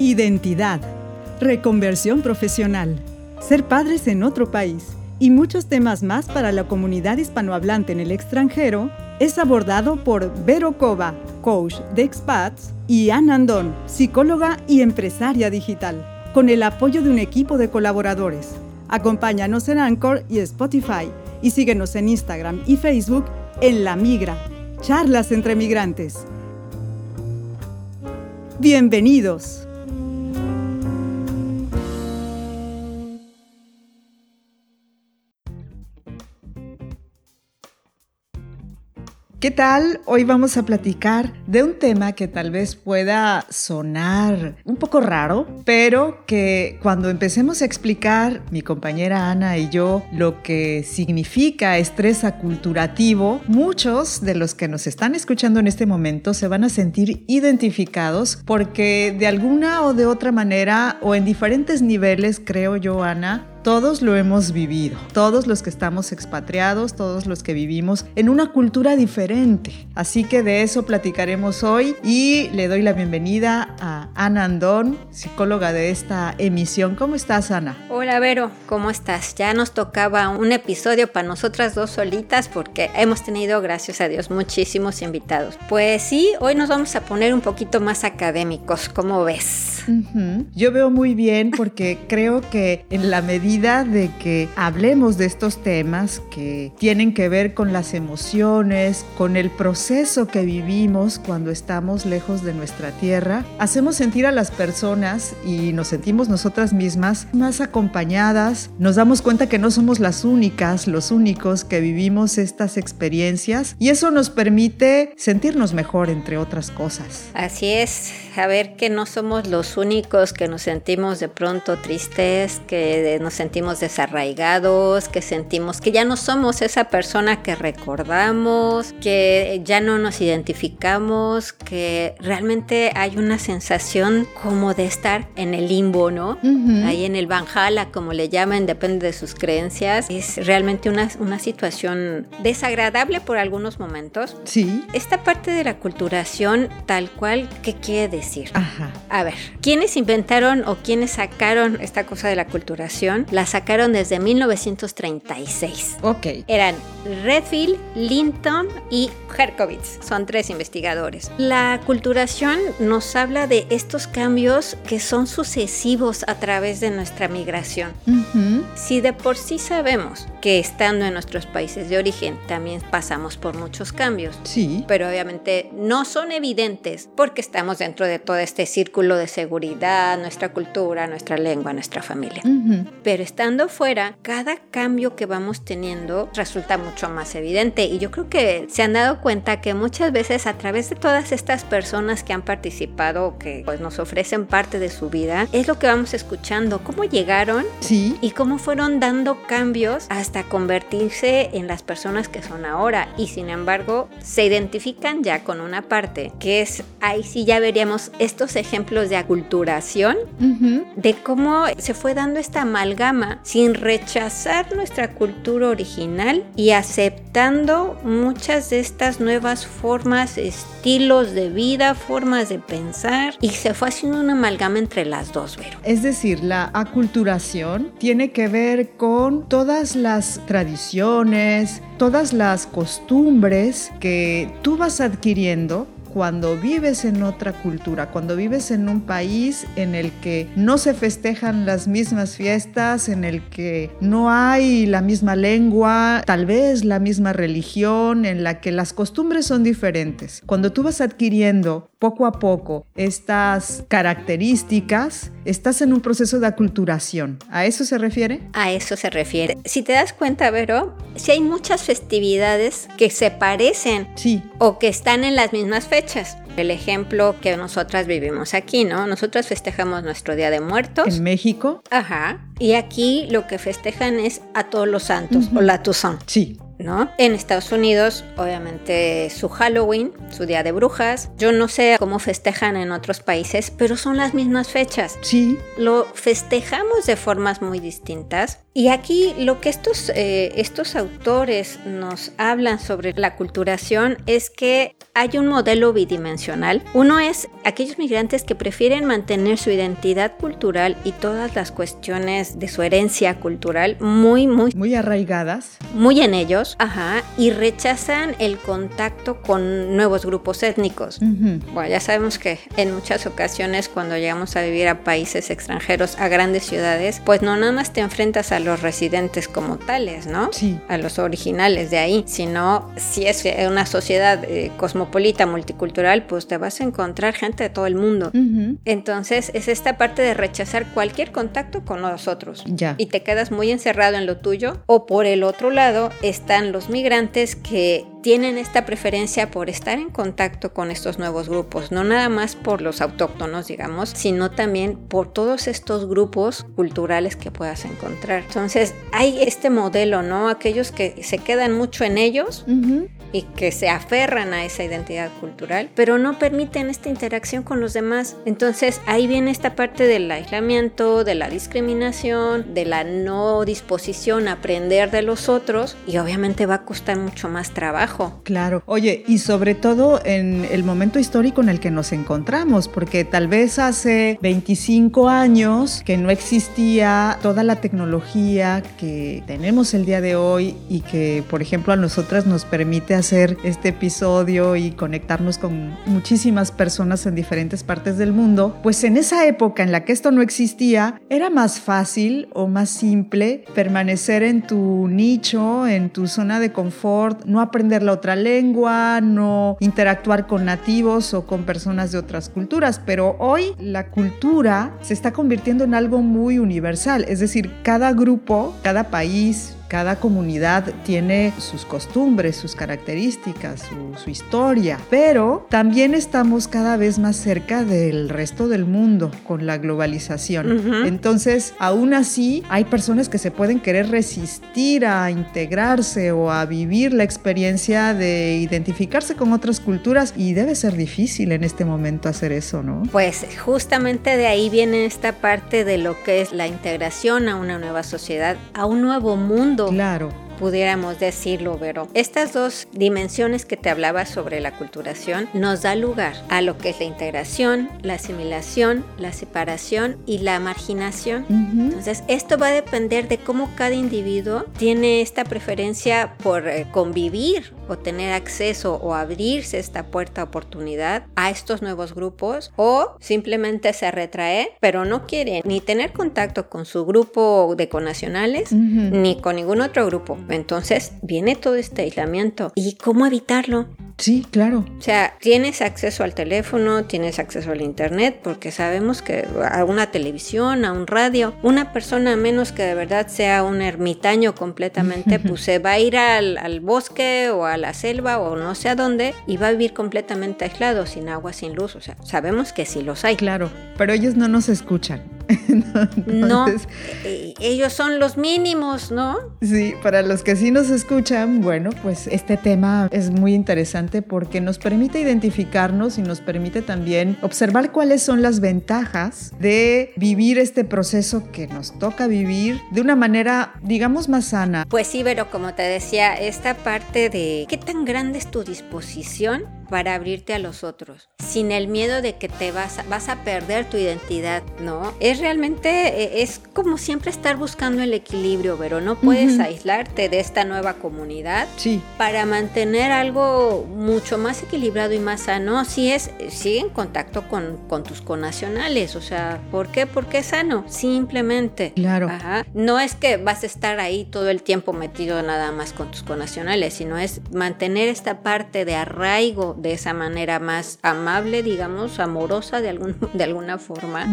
identidad, reconversión profesional, ser padres en otro país y muchos temas más para la comunidad hispanohablante en el extranjero es abordado por Vero Cova, coach de expats, y Ann Andón, psicóloga y empresaria digital, con el apoyo de un equipo de colaboradores. Acompáñanos en Anchor y Spotify y síguenos en Instagram y Facebook en La Migra, charlas entre migrantes. Bienvenidos. ¿Qué tal? Hoy vamos a platicar de un tema que tal vez pueda sonar un poco raro, pero que cuando empecemos a explicar, mi compañera Ana y yo, lo que significa estrés aculturativo, muchos de los que nos están escuchando en este momento se van a sentir identificados porque de alguna o de otra manera o en diferentes niveles, creo yo, Ana, todos lo hemos vivido, todos los que estamos expatriados, todos los que vivimos en una cultura diferente. Así que de eso platicaremos hoy y le doy la bienvenida a Ana Andón, psicóloga de esta emisión. ¿Cómo estás, Ana? Hola, Vero, ¿cómo estás? Ya nos tocaba un episodio para nosotras dos solitas porque hemos tenido, gracias a Dios, muchísimos invitados. Pues sí, hoy nos vamos a poner un poquito más académicos, ¿cómo ves? Yo veo muy bien porque creo que en la medida de que hablemos de estos temas que tienen que ver con las emociones, con el proceso que vivimos cuando estamos lejos de nuestra tierra, hacemos sentir a las personas y nos sentimos nosotras mismas más acompañadas, nos damos cuenta que no somos las únicas, los únicos que vivimos estas experiencias y eso nos permite sentirnos mejor, entre otras cosas. Así es, saber que no somos los únicos que nos sentimos de pronto tristes, que nos sentimos desarraigados, que sentimos que ya no somos esa persona que recordamos, que ya no nos identificamos, que realmente hay una sensación como de estar en el limbo, ¿no? Ahí en el Banjala, como le llaman, depende de sus creencias. Es realmente una, una situación desagradable por algunos momentos. Sí. Esta parte de la culturación, tal cual, ¿qué quiere decir? Ajá. A ver, ¿quiénes inventaron o quiénes sacaron esta cosa de la culturación? La sacaron desde 1936. Ok. Eran Redfield, Linton y Herkovitz. Son tres investigadores. La culturación nos habla de estos cambios que son sucesivos a través de nuestra migración. Si de por sí sabemos que estando en nuestros países de origen también pasamos por muchos cambios, sí. pero obviamente no son evidentes porque estamos dentro de todo este círculo de seguridad, nuestra cultura, nuestra lengua, nuestra familia. Pero estando fuera, cada cambio que vamos teniendo resulta mucho más evidente y yo creo que se han dado cuenta que muchas veces a través de todas estas personas que han participado, que pues nos ofrecen parte de su vida, es lo que vamos escuchando, cómo llegaron sí. y cómo fueron dando cambios hasta convertirse en las personas que son ahora y sin embargo se identifican ya con una parte que es ahí sí ya veríamos estos ejemplos de aculturación de cómo se fue dando esta amalgama sin rechazar nuestra cultura original y aceptando muchas de estas nuevas formas, estilos de vida, formas de pensar y se fue haciendo una amalgama entre las dos, Vero. Es decir, la aculturación tiene que ver con todas las tradiciones, todas las costumbres que tú vas adquiriendo cuando vives en otra cultura, cuando vives en un país en el que no se festejan las mismas fiestas, en el que no hay la misma lengua, tal vez la misma religión, en la que las costumbres son diferentes. Cuando tú vas adquiriendo poco a poco estas características, estás en un proceso de aculturación. ¿A eso se refiere? A eso se refiere. Si te das cuenta, Vero, si hay muchas festividades que se parecen sí. o que están en las mismas fechas. El ejemplo que nosotras vivimos aquí, ¿no? Nosotras festejamos nuestro Día de Muertos. En México. Ajá. Y aquí lo que festejan es a todos los santos o la Toussaint. Sí. ¿No? En Estados Unidos, obviamente, su Halloween, su Día de Brujas. Yo no sé cómo festejan en otros países, pero son las mismas fechas. Sí. Lo festejamos de formas muy distintas. Y aquí lo que estos, eh, estos autores nos hablan sobre la culturación es que hay un modelo bidimensional. Uno es aquellos migrantes que prefieren mantener su identidad cultural y todas las cuestiones de su herencia cultural muy, muy... Muy arraigadas. Muy en ellos, ajá, y rechazan el contacto con nuevos grupos étnicos. Bueno, ya sabemos que en muchas ocasiones cuando llegamos a vivir a países extranjeros, a grandes ciudades, pues no nada más te enfrentas a los residentes como tales, ¿no? Sí. A los originales de ahí, sino si es una sociedad eh, cosmopolita, multicultural, pues te vas a encontrar gente de todo el mundo. Entonces es esta parte de rechazar cualquier contacto con nosotros. Ya. Y te quedas muy encerrado en lo tuyo. O por el otro lado los migrantes que tienen esta preferencia por estar en contacto con estos nuevos grupos, no nada más por los autóctonos, digamos, sino también por todos estos grupos culturales que puedas encontrar. Entonces, hay este modelo, ¿no? Aquellos que se quedan mucho en ellos y que se aferran a esa identidad cultural, pero no permiten esta interacción con los demás. Entonces, ahí viene esta parte del aislamiento, de la discriminación, de la no disposición a aprender de los otros y obviamente va a costar mucho más trabajo Claro. Oye, y sobre todo en el momento histórico en el que nos encontramos, porque tal vez hace 25 años que no existía toda la tecnología que tenemos el día de hoy y que, por ejemplo, a nosotras nos permite hacer este episodio y conectarnos con muchísimas personas en diferentes partes del mundo, pues en esa época en la que esto no existía, era más fácil o más simple permanecer en tu nicho, en tu zona de confort, no aprender la otra lengua, no interactuar con nativos o con personas de otras culturas, pero hoy la cultura se está convirtiendo en algo muy universal, es decir, cada grupo, cada país, cada comunidad tiene sus costumbres, sus características, su, historia, pero también estamos cada vez más cerca del resto del mundo con la globalización. Entonces, aún así, hay personas que se pueden querer resistir a integrarse o a vivir la experiencia de identificarse con otras culturas y debe ser difícil en este momento hacer eso, ¿no? Pues justamente de ahí viene esta parte de lo que es la integración a una nueva sociedad, a un nuevo mundo Claro pudiéramos decirlo, pero estas dos dimensiones que te hablaba sobre la culturación nos da lugar a lo que es la integración, la asimilación, la separación y la marginación. Entonces, esto va a depender de cómo cada individuo tiene esta preferencia por eh, convivir o tener acceso o abrirse esta puerta oportunidad a estos nuevos grupos o simplemente se retrae, pero no quiere ni tener contacto con su grupo de conacionales ni con ningún otro grupo. Entonces viene todo este aislamiento. ¿Y cómo evitarlo? Sí, claro. O sea, tienes acceso al teléfono, tienes acceso al internet, porque sabemos que a una televisión, a un radio, una persona menos que de verdad sea un ermitaño completamente, pues se va a ir al, al, bosque o a la selva o no sé a dónde y va a vivir completamente aislado, sin agua, sin luz. O sea, sabemos que sí los hay. Claro, pero ellos no nos escuchan. no, eh, ellos son los mínimos, ¿no? Sí, para los que sí nos escuchan, bueno, pues este tema es muy interesante porque nos permite identificarnos y nos permite también observar cuáles son las ventajas de vivir este proceso que nos toca vivir de una manera, digamos, más sana. Pues sí, pero como te decía, esta parte de qué tan grande es tu disposición para abrirte a los otros, sin el miedo de que te vas a, vas a perder tu identidad, ¿no? Es realmente, e, es como siempre estar buscando el equilibrio, pero no puedes aislarte de esta nueva comunidad sí. para mantener algo mucho más equilibrado y más sano. Si es, sigue en contacto con, con tus conacionales, o sea, ¿por qué? Porque es sano, simplemente. Claro. Ajá. No es que vas a estar ahí todo el tiempo metido nada más con tus conacionales, sino es mantener esta parte de arraigo de esa manera más amable, digamos, amorosa de, algún, de alguna forma.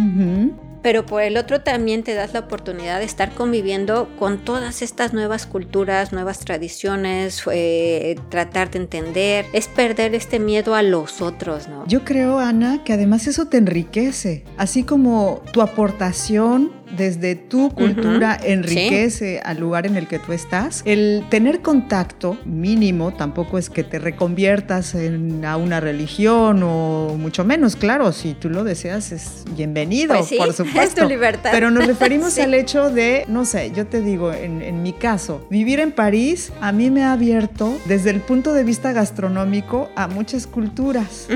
Pero por el otro también te das la oportunidad de estar conviviendo con todas estas nuevas culturas, nuevas tradiciones, eh, tratar de entender, es perder este miedo a los otros, ¿no? Yo creo, Ana, que además eso te enriquece, así como tu aportación desde tu cultura enriquece al lugar en el que tú estás. El tener contacto mínimo tampoco es que te reconviertas en, a una religión o mucho menos, claro, si tú lo deseas es bienvenido, pues por supuesto. Es tu libertad. Pero nos referimos al hecho de, no sé, yo te digo, en, en mi caso, vivir en París a mí me ha abierto desde el punto de vista gastronómico a muchas culturas.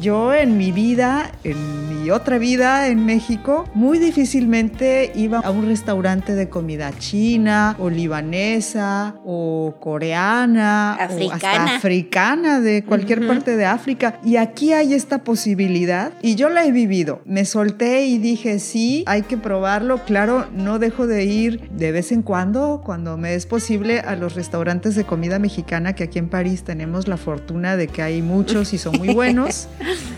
Yo en mi vida, en mi otra vida en México, muy difícilmente iba a un restaurante de comida china o libanesa o coreana africana. o hasta africana de cualquier parte de África. Y aquí hay esta posibilidad y yo la he vivido. Me solté y dije, sí, hay que probarlo. Claro, no dejo de ir de vez en cuando, cuando me es posible, a los restaurantes de comida mexicana que aquí en París tenemos la fortuna de que hay muchos y son muy buenos.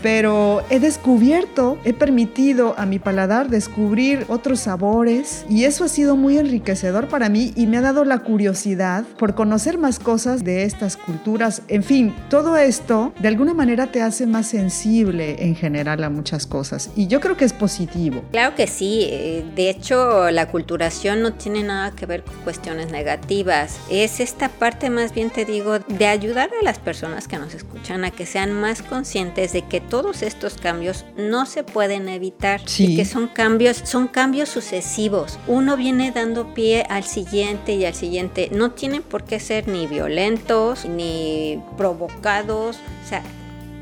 Pero he descubierto, he permitido a mi paladar descubrir otros sabores y eso ha sido muy enriquecedor para mí y me ha dado la curiosidad por conocer más cosas de estas culturas. En fin, todo esto de alguna manera te hace más sensible en general a muchas cosas y yo creo que es positivo. Claro que sí, eh, de hecho la culturación no tiene nada que ver con cuestiones negativas, es esta parte más bien te digo de ayudar a las personas que nos escuchan a que sean más conscientes de que todos estos cambios no se pueden evitar Sí. y que son cambios, son cambios sucesivos. Uno viene dando pie al siguiente y al siguiente. No tienen por qué ser ni violentos ni provocados. O sea,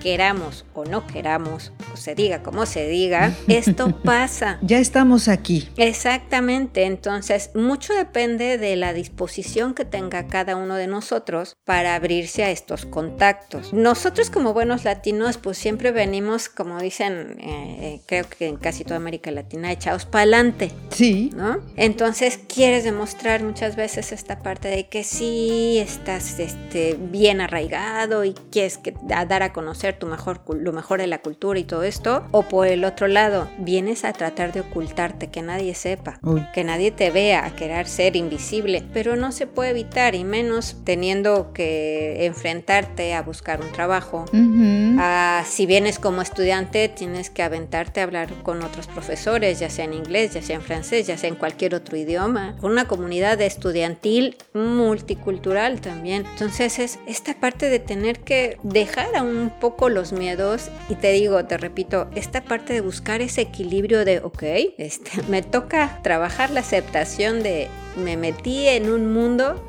queramos o no queramos, o se diga como se diga, esto pasa. Ya estamos aquí. Exactamente, entonces mucho depende de la disposición que tenga cada uno de nosotros para abrirse a estos contactos. Nosotros como buenos latinos pues siempre venimos, como dicen, eh, eh, creo que en casi toda América Latina, echados para adelante, Sí. ¿no? Entonces quieres demostrar muchas veces esta parte de que sí estás este, bien arraigado y quieres que, a dar a conocer tu mejor, lo mejor de la cultura y todo esto, o por el otro lado, vienes a tratar de ocultarte, que nadie sepa, Uy. que nadie te vea, a querer ser invisible, pero no se puede evitar y menos teniendo que enfrentarte a buscar un trabajo. Ah, si vienes como estudiante, tienes que aventarte a hablar con otros profesores, ya sea en inglés, ya sea en francés, ya sea en cualquier otro idioma, una comunidad estudiantil multicultural también. Entonces es esta parte de tener que dejar a un poco los miedos y te digo, te repito, esta parte de buscar ese equilibrio de, ok, este, me toca trabajar la aceptación de me metí en un mundo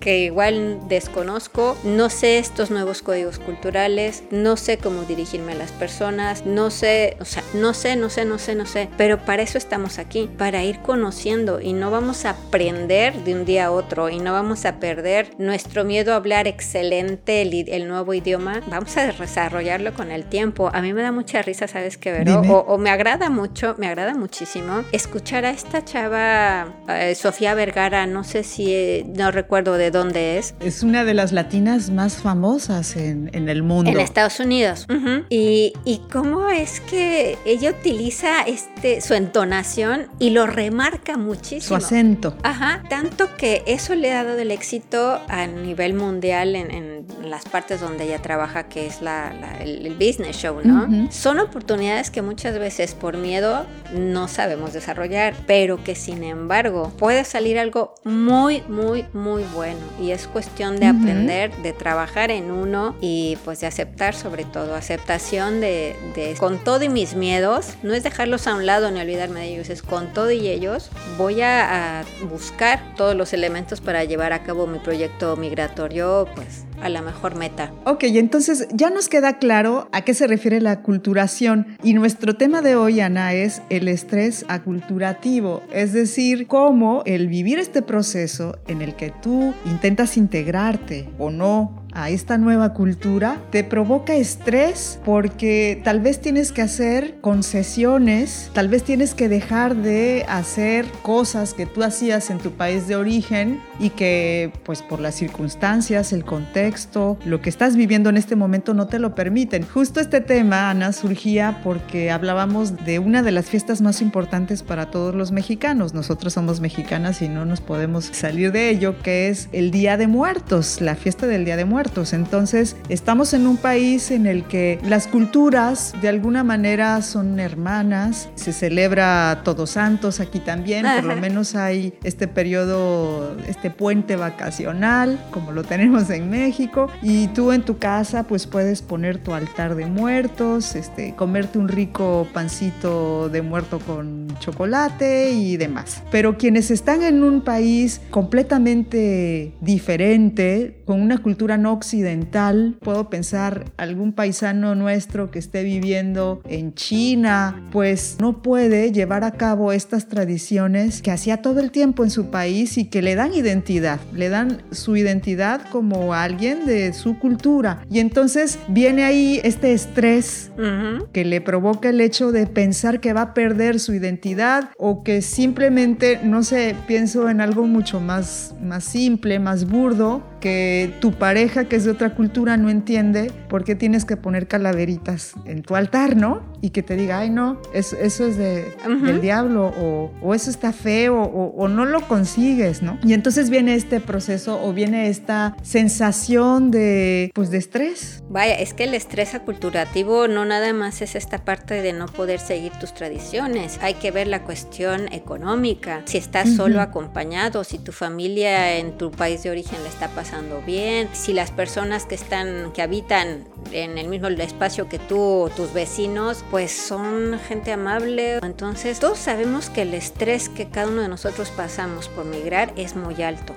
que igual desconozco, no sé estos nuevos códigos culturales, no sé cómo dirigirme a las personas, no sé, o sea, no sé, no sé, no sé, no sé, pero para eso estamos aquí, para ir conociendo y no vamos a aprender de un día a otro y no vamos a perder nuestro miedo a hablar excelente el, nuevo idioma, vamos a desarrollarlo con el tiempo. A mí me da mucha risa, ¿sabes qué, Vero? O me agrada mucho, me agrada muchísimo escuchar a esta chava, eh, Sofía Vergara, no sé si, eh, no recuerdo de dónde es, Es una de las latinas más famosas en, en el mundo. en Estados Unidos. Y, y cómo es que ella utiliza este, su entonación y lo remarca Su muchísimo. acento. Ajá, tanto que eso le ha dado el éxito a nivel mundial en, en las partes donde ella trabaja, que es la, la- el, el business show, ¿no? Son oportunidades que muchas veces por miedo no sabemos desarrollar, pero que sin embargo puede salir algo muy, muy, muy bueno. Y es cuestión de aprender, de trabajar en uno y pues de aceptar sobre todo, aceptación de, de con todo y mis miedos, no es dejarlos a un lado ni olvidarme de ellos, es con todo y ellos voy a, a buscar todos los elementos para llevar a cabo mi proyecto migratorio pues a la mejor meta. Ok, entonces ya nos queda claro a qué se refiere la culturación. Y nuestro tema de hoy, Ana, es el estrés aculturativo, es decir, cómo el vivir este proceso en el que tú intentas integrarte o no a esta nueva cultura te provoca estrés porque tal vez tienes que hacer concesiones, tal vez tienes que dejar de hacer cosas que tú hacías en tu país de origen y que pues por las circunstancias, el contexto, lo que estás viviendo en este momento no te lo permiten. Justo este tema, Ana, surgía porque hablábamos de una de las fiestas más importantes para todos los mexicanos. Nosotros somos mexicanas y no nos podemos salir de ello, que es el Día de Muertos, la fiesta del Día de Muertos. Muertos. Entonces, estamos en un país en el que las culturas de alguna manera son hermanas. Se celebra Todos Santos aquí también, por lo menos hay este periodo, este puente vacacional, como lo tenemos en México. Y tú en tu casa, pues puedes poner tu altar de muertos, este, comerte un rico pancito de muerto con chocolate y demás. Pero quienes están en un país completamente diferente, con una cultura no occidental, puedo pensar algún paisano nuestro que esté viviendo en China, pues no puede llevar a cabo estas tradiciones que hacía todo el tiempo en su país y que le dan identidad, le dan su identidad como alguien de su cultura. Y entonces viene ahí este estrés que le provoca el hecho de pensar que va a perder su identidad o que simplemente, no sé, pienso en algo mucho más, más simple, más burdo, que tu pareja que es de otra cultura no entiende por qué tienes que poner calaveritas en tu altar, ¿no? Y que te diga, ay no, eso, eso es de, del diablo o, o, eso está feo o, o, no lo consigues, ¿no? Y entonces viene este proceso o viene esta sensación de, pues, de estrés. Vaya, es que el estrés aculturativo no nada más es esta parte de no poder seguir tus tradiciones. Hay que ver la cuestión económica. Si estás solo acompañado, si tu familia en tu país de origen le está pasando bien, si las personas que están, que habitan en el mismo espacio que tú, tus vecinos, pues son gente amable. Entonces, todos sabemos que el estrés que cada uno de nosotros pasamos por migrar es muy alto.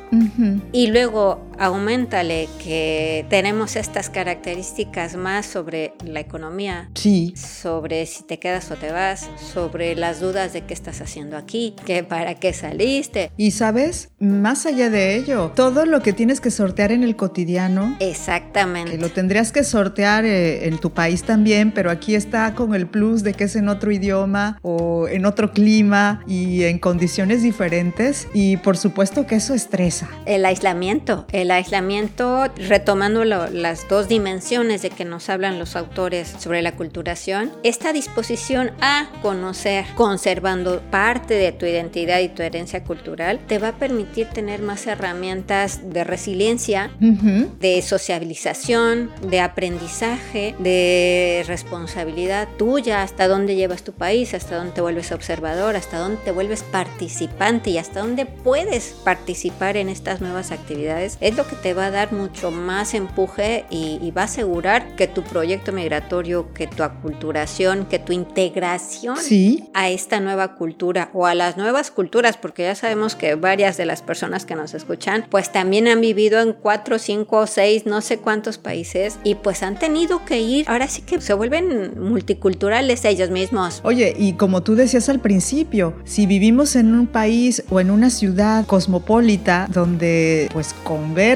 Y luego, aumentale que tenemos estas características más sobre la economía, sí. sobre si te quedas o te vas, sobre las dudas de qué estás haciendo aquí, que para qué saliste. Y sabes, más allá de ello, todo lo que tienes que sortear en el cotidiano. Exactamente. Lo tendrías que sortear eh, en tu país también, pero aquí está con el plus de que es en otro idioma o en otro clima y en condiciones diferentes. Y por supuesto que eso estresa. El aislamiento, el aislamiento, retomando lo, las dos dimensiones de que nos hablan los autores sobre la culturación, esta disposición a conocer, conservando parte de tu identidad y tu herencia cultural, te va a permitir tener más herramientas de resiliencia, uh -huh. de sociabilización, de aprendizaje, de responsabilidad tuya, hasta dónde llevas tu país, hasta dónde te vuelves observador, hasta dónde te vuelves participante y hasta dónde puedes participar en estas nuevas actividades, es lo que te va a dar mucho más empuje y, y va a asegurar que tu proyecto migratorio, que tu aculturación, que tu integración ¿Sí? a esta nueva cultura o a las nuevas culturas, porque ya sabemos que varias de las personas que nos escuchan, pues también han vivido en cuatro, cinco, seis, no sé cuántos países y pues han tenido que ir, ahora sí que se vuelven multiculturales ellos mismos. Oye, y como tú decías al principio, si vivimos en un país o en una ciudad cosmopolita donde pues convergen,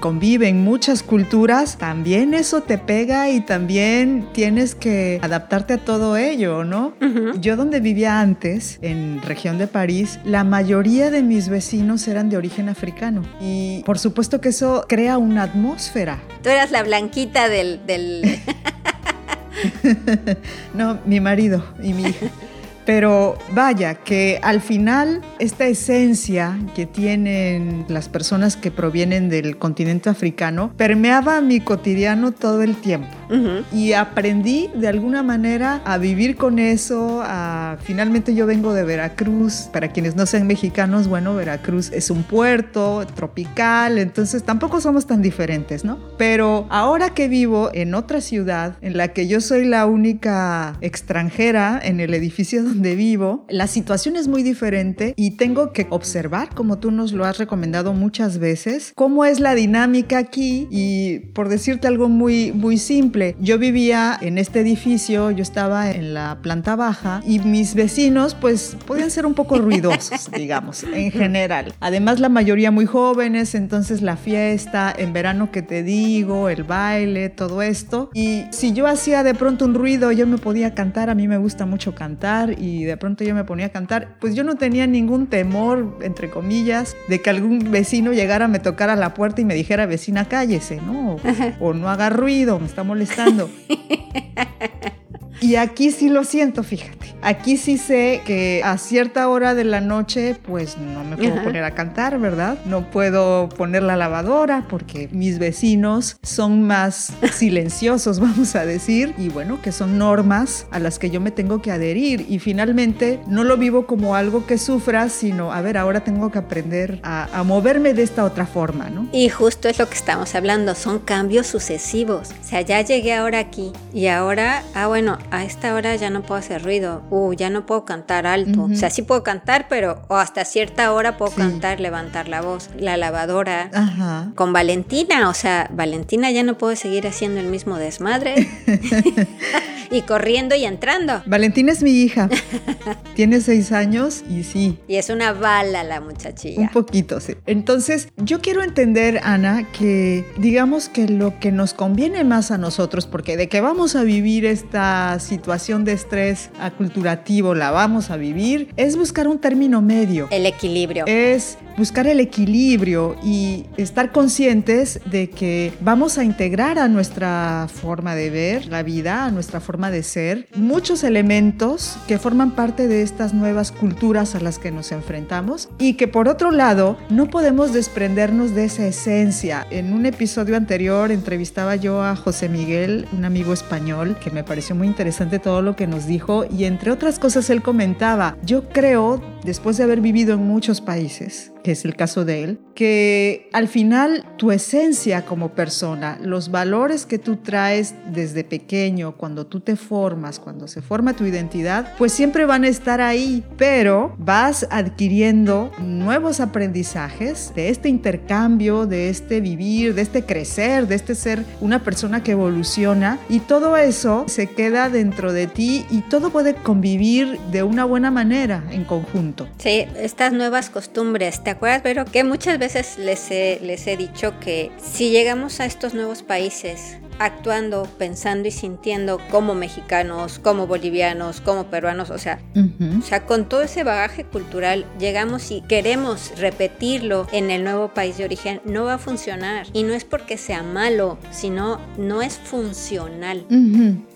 conviven muchas culturas, también eso te pega y también tienes que adaptarte a todo ello, ¿no? Uh -huh. Yo donde vivía antes, en región de París, la mayoría de mis vecinos eran de origen africano y por supuesto que eso crea una atmósfera. Tú eras la blanquita del... del... no, mi marido y mi hija. Pero vaya, que al final esta esencia que tienen las personas que provienen del continente africano permeaba mi cotidiano todo el tiempo. Uh -huh. Y aprendí de alguna manera a vivir con eso. A... Finalmente yo vengo de Veracruz. Para quienes no sean mexicanos, bueno, Veracruz es un puerto tropical, entonces tampoco somos tan diferentes, ¿no? Pero ahora que vivo en otra ciudad en la que yo soy la única extranjera en el edificio donde vivo, la situación es muy diferente y tengo que observar, como tú nos lo has recomendado muchas veces, cómo es la dinámica aquí y por decirte algo muy, muy simple, yo vivía en este edificio, yo estaba en la planta baja y mis vecinos pues podían ser un poco ruidosos, digamos, en general. Además la mayoría muy jóvenes, entonces la fiesta, en verano que te digo, el baile, todo esto. Y si yo hacía de pronto un ruido, yo me podía cantar, a mí me gusta mucho cantar y de pronto yo me ponía a cantar, pues yo no tenía ningún temor, entre comillas, de que algún vecino llegara, me tocara la puerta y me dijera, vecina, cállese, ¿no? O, o no haga ruido, me está molestando. Y aquí sí lo siento, fíjate. Aquí sí sé que a cierta hora de la noche, pues no me puedo poner a cantar, ¿verdad? No puedo poner la lavadora porque mis vecinos son más silenciosos, vamos a decir, y bueno, que son normas a las que yo me tengo que adherir. Y finalmente no lo vivo como algo que sufra, sino, a ver, ahora tengo que aprender a, a moverme de esta otra forma, ¿no? Y justo es lo que estamos hablando, son cambios sucesivos. O sea, ya llegué ahora aquí y ahora, ah, bueno, a esta hora ya no puedo hacer ruido, uh, ya no puedo cantar alto. O sea, sí puedo cantar, pero o hasta cierta hora puedo cantar, levantar la voz. La lavadora. Ajá. Con Valentina, o sea, Valentina ya no puede seguir haciendo el mismo desmadre. y corriendo y entrando. Valentina es mi hija. Tiene seis años y sí. Y es una bala la muchachilla. Un poquito, sí. Entonces, yo quiero entender, Ana, que digamos que lo que nos conviene más a nosotros, porque de que vamos a vivir esta situación de estrés aculturativo, la vamos a vivir, es buscar un término medio. El equilibrio. Es buscar el equilibrio y estar conscientes de que vamos a integrar a nuestra forma de ver la vida, a nuestra forma de ser, muchos elementos que forman parte de estas nuevas culturas a las que nos enfrentamos y que por otro lado no podemos desprendernos de esa esencia. En un episodio anterior entrevistaba yo a José Miguel, un amigo español, que me pareció muy interesante todo lo que nos dijo y entre otras cosas él comentaba, yo creo, después de haber vivido en muchos países, que es el caso de él, que al final tu esencia como persona, los valores que tú traes desde pequeño, cuando tú te formas, cuando se forma tu identidad, pues siempre van a estar ahí, pero vas adquiriendo nuevos aprendizajes de este intercambio, de este vivir, de este crecer, de este ser una persona que evoluciona y todo eso se queda dentro de ti y todo puede convivir de una buena manera en conjunto. Sí, estas nuevas costumbres, ¿te acuerdas, Pero Que muchas veces les he, les he dicho que si llegamos a estos nuevos países actuando, pensando y sintiendo como mexicanos, como bolivianos, como peruanos, o sea, o sea, con todo ese bagaje cultural llegamos y queremos repetirlo en el nuevo país de origen, no va a funcionar. Y no es porque sea malo, sino no es funcional.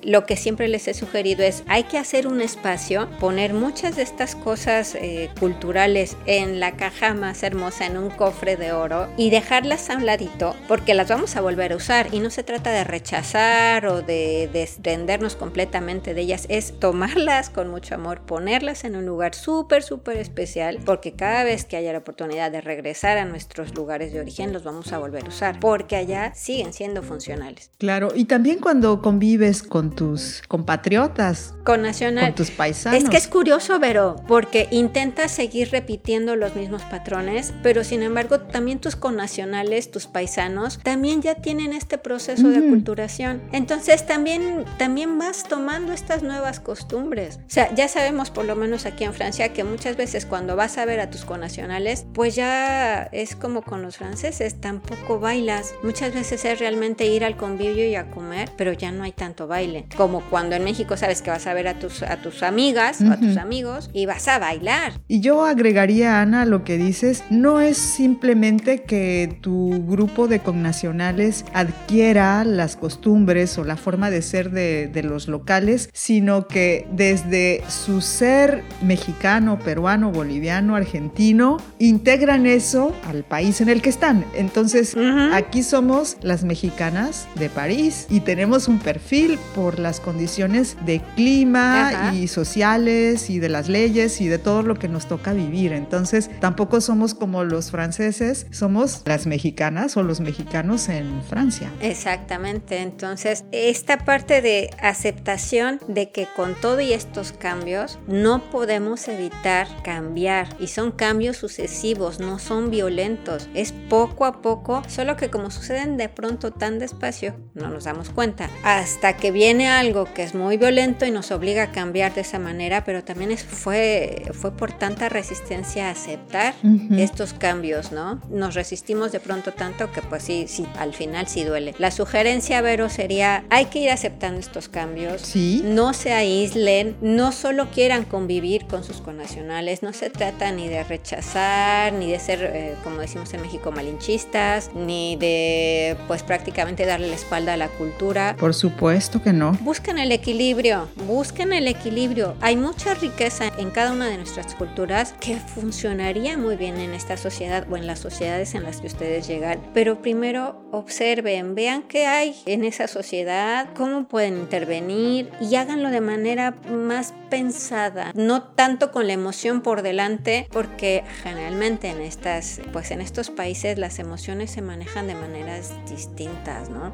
Lo que siempre les he sugerido es, hay que hacer un espacio, poner muchas de estas cosas eh, culturales en la caja más hermosa, en un cofre de oro, y dejarlas a un ladito, porque las vamos a volver a usar. Y no se trata de rechazar o de desprendernos completamente de ellas, es tomarlas con mucho amor, ponerlas en un lugar súper, súper especial, porque cada vez que haya la oportunidad de regresar a nuestros lugares de origen, los vamos a volver a usar, porque allá siguen siendo funcionales. Claro, y también cuando convives con tus compatriotas, con nacional, con tus paisanos. Es que es curioso, Vero, porque intentas seguir repitiendo los mismos patrones, pero sin embargo también tus connacionales, tus paisanos, también ya tienen este proceso de cultura entonces también, también vas tomando estas nuevas costumbres. O sea, ya sabemos por lo menos aquí en Francia que muchas veces cuando vas a ver a tus conacionales, pues ya es como con los franceses, tampoco bailas. Muchas veces es realmente ir al convivio y a comer, pero ya no hay tanto baile. Como cuando en México sabes que vas a ver a tus, a tus amigas o a tus amigos y vas a bailar. Y yo agregaría, Ana, lo que dices, no es simplemente que tu grupo de connacionales adquiera las costumbres o la forma de ser de, los locales, sino que desde su ser mexicano, peruano, boliviano, argentino, integran eso al país en el que están. Entonces, aquí somos las mexicanas de París y tenemos un perfil por las condiciones de clima y sociales y de las leyes y de todo lo que nos toca vivir. Entonces, tampoco somos como los franceses, somos las mexicanas o los mexicanos en Francia. Exactamente. Entonces, esta parte de aceptación de que con todo y estos cambios no podemos evitar cambiar y son cambios sucesivos, no son violentos, es poco a poco, solo que como suceden de pronto tan despacio, no nos damos cuenta, hasta que viene algo que es muy violento y nos obliga a cambiar de esa manera, pero también es, fue, fue por tanta resistencia a aceptar estos cambios, ¿no? Nos resistimos de pronto tanto que pues sí, sí, al final sí duele. La sugerencia Vero, sería, hay que ir aceptando estos cambios. Sí. No se aíslen, no solo quieran convivir con sus connacionales, no se trata ni de rechazar, ni de ser, eh, como decimos en México, malinchistas, ni de, pues prácticamente darle la espalda a la cultura. Por supuesto que no no? Busquen el equilibrio, busquen el equilibrio. Hay mucha riqueza en cada una de nuestras culturas que funcionaría muy bien en esta sociedad o en las sociedades en las que ustedes llegan. Pero primero observen, vean qué hay en esa sociedad, cómo pueden intervenir y háganlo de manera más pensada, no tanto con la emoción por delante, porque generalmente en estas, pues en estos países las emociones se manejan de maneras distintas, ¿no?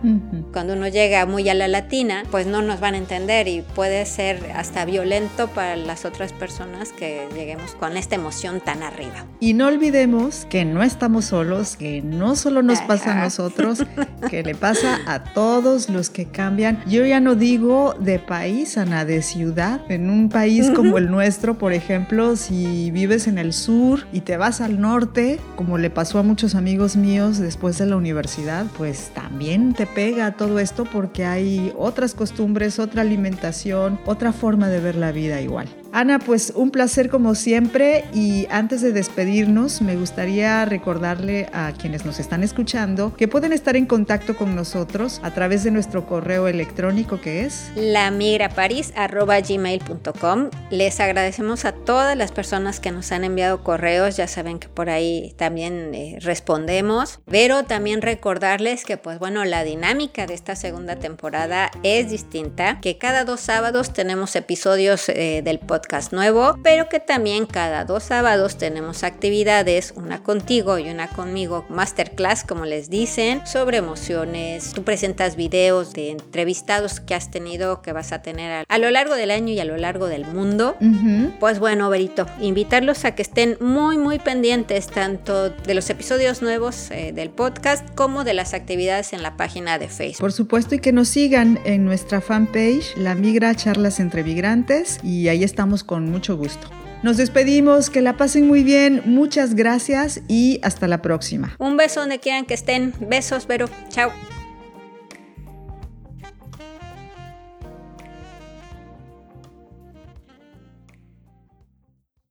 Cuando uno llega muy a la latina, pues no nos van a entender y puede ser hasta violento para las otras personas que lleguemos con esta emoción tan arriba. Y no olvidemos que no estamos solos, que no solo nos pasa a nosotros, que le pasa a todos los que cambian. Yo ya no digo de país, Ana, de ciudad. En un país como el nuestro, por ejemplo, si vives en el sur y te vas al norte, como le pasó a muchos amigos míos después de la universidad, pues también te pega todo esto porque hay otras costumbres, otra alimentación, otra forma de ver la vida igual. Ana, pues un placer como siempre y antes de despedirnos me gustaría recordarle a quienes nos están escuchando que pueden estar en contacto con nosotros a través de nuestro correo electrónico que es lamigraparis.gmail.com Les agradecemos a todas las personas que nos han enviado correos, ya saben que por ahí también eh, respondemos, pero también recordarles que pues bueno, la dinámica de esta segunda temporada es distinta, que cada dos sábados tenemos episodios eh, del podcast podcast nuevo, pero que también cada dos sábados tenemos actividades, una contigo y una conmigo, masterclass como les dicen, sobre emociones. Tú presentas videos de entrevistados que has tenido, que vas a tener a, lo largo del año y a lo largo del mundo. Pues bueno, Berito, invitarlos a que estén muy, muy pendientes tanto de los episodios nuevos eh, del podcast como de las actividades en la página de Facebook. Por supuesto, y que nos sigan en nuestra fanpage, La Migra Charlas entre Migrantes, y ahí estamos con mucho gusto. Nos despedimos, que la pasen muy bien, muchas gracias y hasta la próxima. Un beso donde quieran que estén. Besos, Vero. Chao.